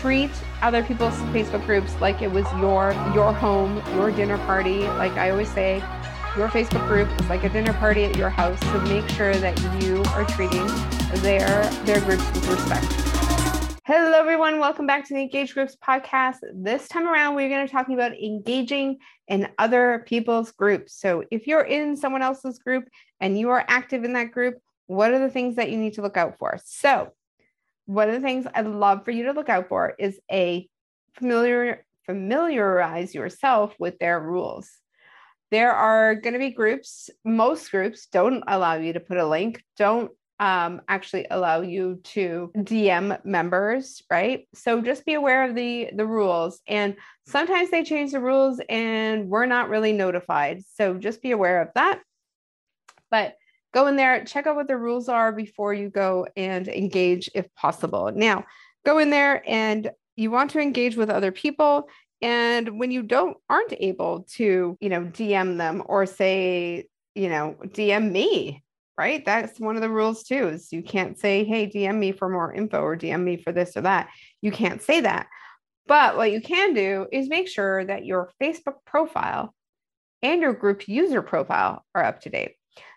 treat other people's Facebook groups like it was your your home, your dinner party. Like I always say, your Facebook group is like a dinner party at your house. So make sure that you are treating their their groups with respect. Hello, everyone. Welcome back to the Engage Groups podcast. This time around, we're going to be talking about engaging in other people's groups. So, if you're in someone else's group and you are active in that group, what are the things that you need to look out for? So, one of the things I'd love for you to look out for is a familiar familiarize yourself with their rules. There are going to be groups, most groups don't allow you to put a link, don't um, actually allow you to DM members, right? So just be aware of the the rules. And sometimes they change the rules and we're not really notified. So just be aware of that. But go in there, check out what the rules are before you go and engage if possible. Now, go in there and you want to engage with other people and when you don't aren't able to, you know, DM them or say, you know, DM me, right? That's one of the rules too, is you can't say, hey, DM me for more info or DM me for this or that. You can't say that. But what you can do is make sure that your Facebook profile and your group user profile are up to date.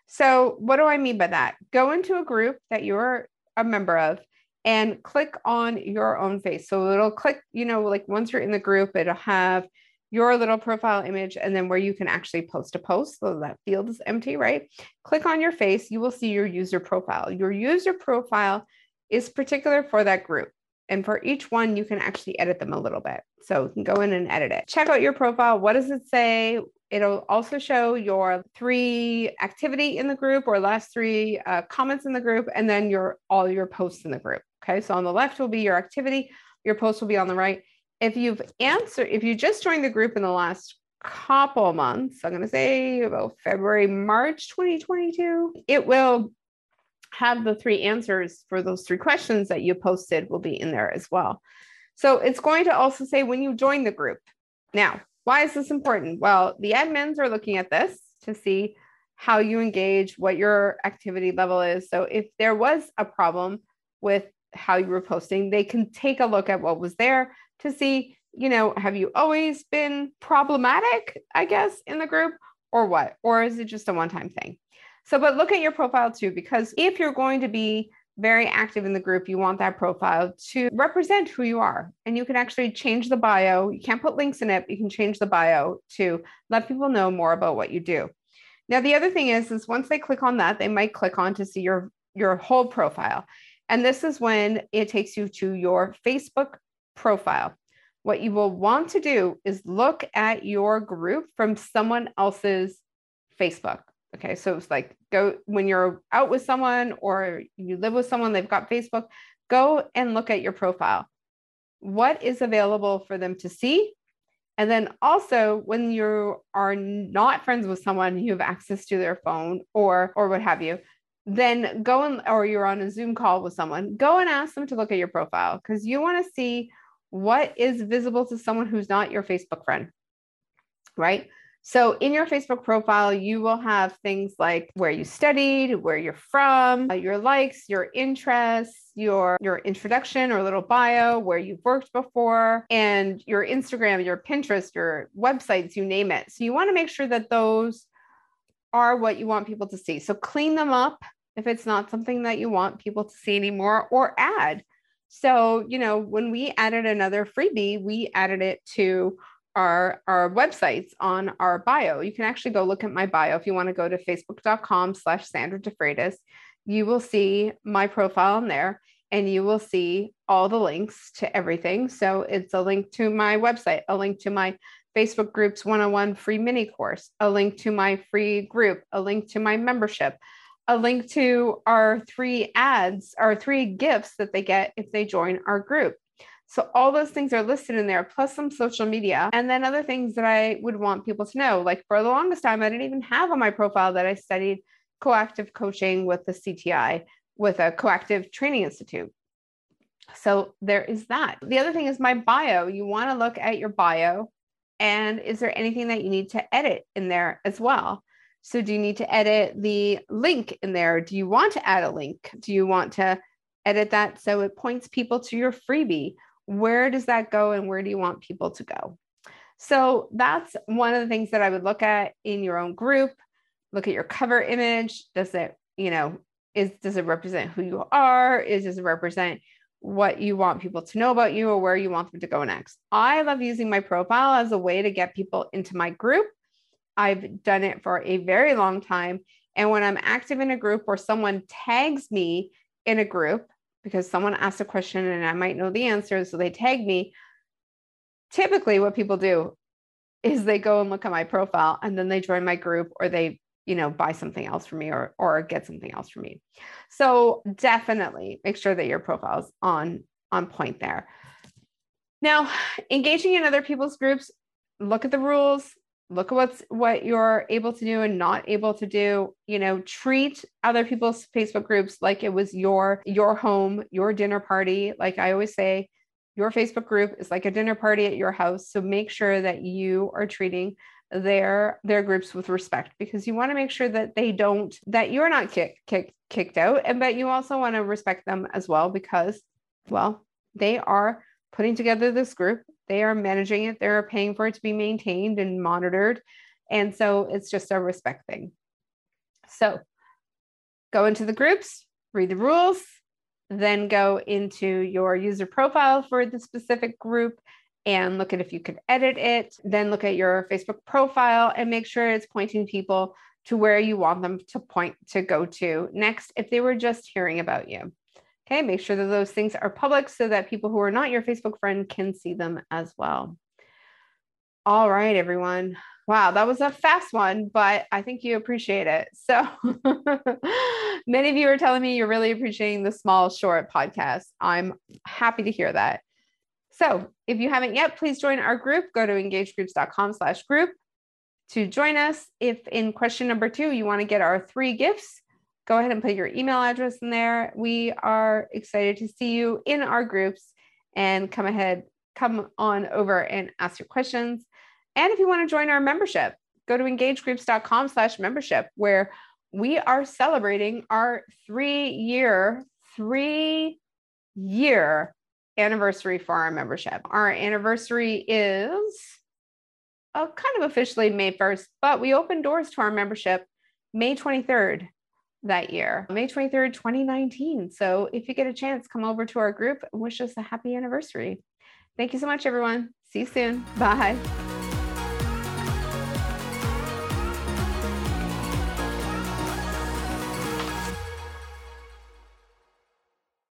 So, what do I mean by that? Go into a group that you're a member of and click on your own face. So, it'll click, you know, like once you're in the group, it'll have your little profile image and then where you can actually post a post so that field is empty, right? Click on your face, you will see your user profile. Your user profile is particular for that group. And for each one, you can actually edit them a little bit. So you can go in and edit it. Check out your profile. What does it say? It'll also show your three activity in the group or last three uh, comments in the group, and then your all your posts in the group. Okay, so on the left will be your activity, your post will be on the right, if you've answered, if you just joined the group in the last couple months, I'm going to say about February, March 2022, it will have the three answers for those three questions that you posted will be in there as well. So it's going to also say when you join the group. Now, why is this important? Well, the admins are looking at this to see how you engage, what your activity level is. So if there was a problem with how you were posting, they can take a look at what was there to see, you know, have you always been problematic, I guess, in the group or what? Or is it just a one time thing? So, but look at your profile too, because if you're going to be very active in the group, you want that profile to represent who you are. And you can actually change the bio. You can't put links in it, but you can change the bio to let people know more about what you do. Now, the other thing is, is once they click on that, they might click on to see your, your whole profile. And this is when it takes you to your Facebook profile. What you will want to do is look at your group from someone else's Facebook. Okay, so it's like go when you're out with someone or you live with someone, they've got Facebook, go and look at your profile. What is available for them to see? And then also when you are not friends with someone, you have access to their phone or or what have you, then go and or you're on a Zoom call with someone, go and ask them to look at your profile because you want to see what is visible to someone who's not your Facebook friend, right? So in your Facebook profile, you will have things like where you studied, where you're from, uh, your likes, your interests, your your introduction or little bio, where you've worked before, and your Instagram, your Pinterest, your websites, you name it. So you want to make sure that those are what you want people to see. So clean them up if it's not something that you want people to see anymore or add. So, you know, when we added another freebie, we added it to our our websites on our bio. You can actually go look at my bio if you want to go to facebook.com slash Sandra DeFreitas. You will see my profile in there and you will see all the links to everything. So it's a link to my website, a link to my Facebook groups 101 free mini course, a link to my free group, a link to my membership, a link to our three ads, our three gifts that they get if they join our group. So all those things are listed in there, plus some social media, and then other things that I would want people to know. Like for the longest time, I didn't even have on my profile that I studied coactive coaching with the CTI, with a coactive training institute. So there is that. The other thing is my bio. You want to look at your bio, and is there anything that you need to edit in there as well? So do you need to edit the link in there? Do you want to add a link? Do you want to edit that so it points people to your freebie? Where does that go and where do you want people to go? So that's one of the things that I would look at in your own group. Look at your cover image. Does it, you know, is does it represent who you are? Is does it represent what you want people to know about you or where you want them to go next? I love using my profile as a way to get people into my group. I've done it for a very long time. And when I'm active in a group or someone tags me in a group, because someone asked a question and I might know the answer, so they tag me. Typically, what people do is they go and look at my profile and then they join my group or they you know buy something else from me or or get something else from me so definitely make sure that your profile's on on point there now engaging in other people's groups look at the rules look at what's what you're able to do and not able to do. You know treat other people's facebook groups like it was your your home your dinner party. Like i always say your facebook group is like a dinner party at your house. So make sure that you are treating their their groups with respect because you want to make sure that they don't that you're not kicked kick, kicked out and but you also want to respect them as well because well they are putting together this group they are managing it they're paying for it to be maintained and monitored and so it's just a respect thing so go into the groups read the rules then go into your user profile for the specific group and look at if you could edit it. Then look at your Facebook profile and make sure it's pointing people to where you want them to point to go to next if they were just hearing about you. Okay, make sure that those things are public so that people who are not your Facebook friend can see them as well. All right, everyone. Wow, that was a fast one, but I think you appreciate it. So many of you are telling me you're really appreciating the small, short podcast. I'm happy to hear that. So if you haven't yet, please join our group. Go to engagegroups.com slash group to join us. If in question number two, you want to get our three gifts, go ahead and put your email address in there. We are excited to see you in our groups and come ahead, come on over and ask your questions. And if you want to join our membership, go to engagegroups.com slash membership, where we are celebrating our three year, three year anniversary for our membership. Our anniversary is uh, kind of officially May 1st, but we opened doors to our membership May 23rd that year, May 23rd, 2019. So if you get a chance, come over to our group and wish us a happy anniversary. Thank you so much, everyone. See you soon. Bye.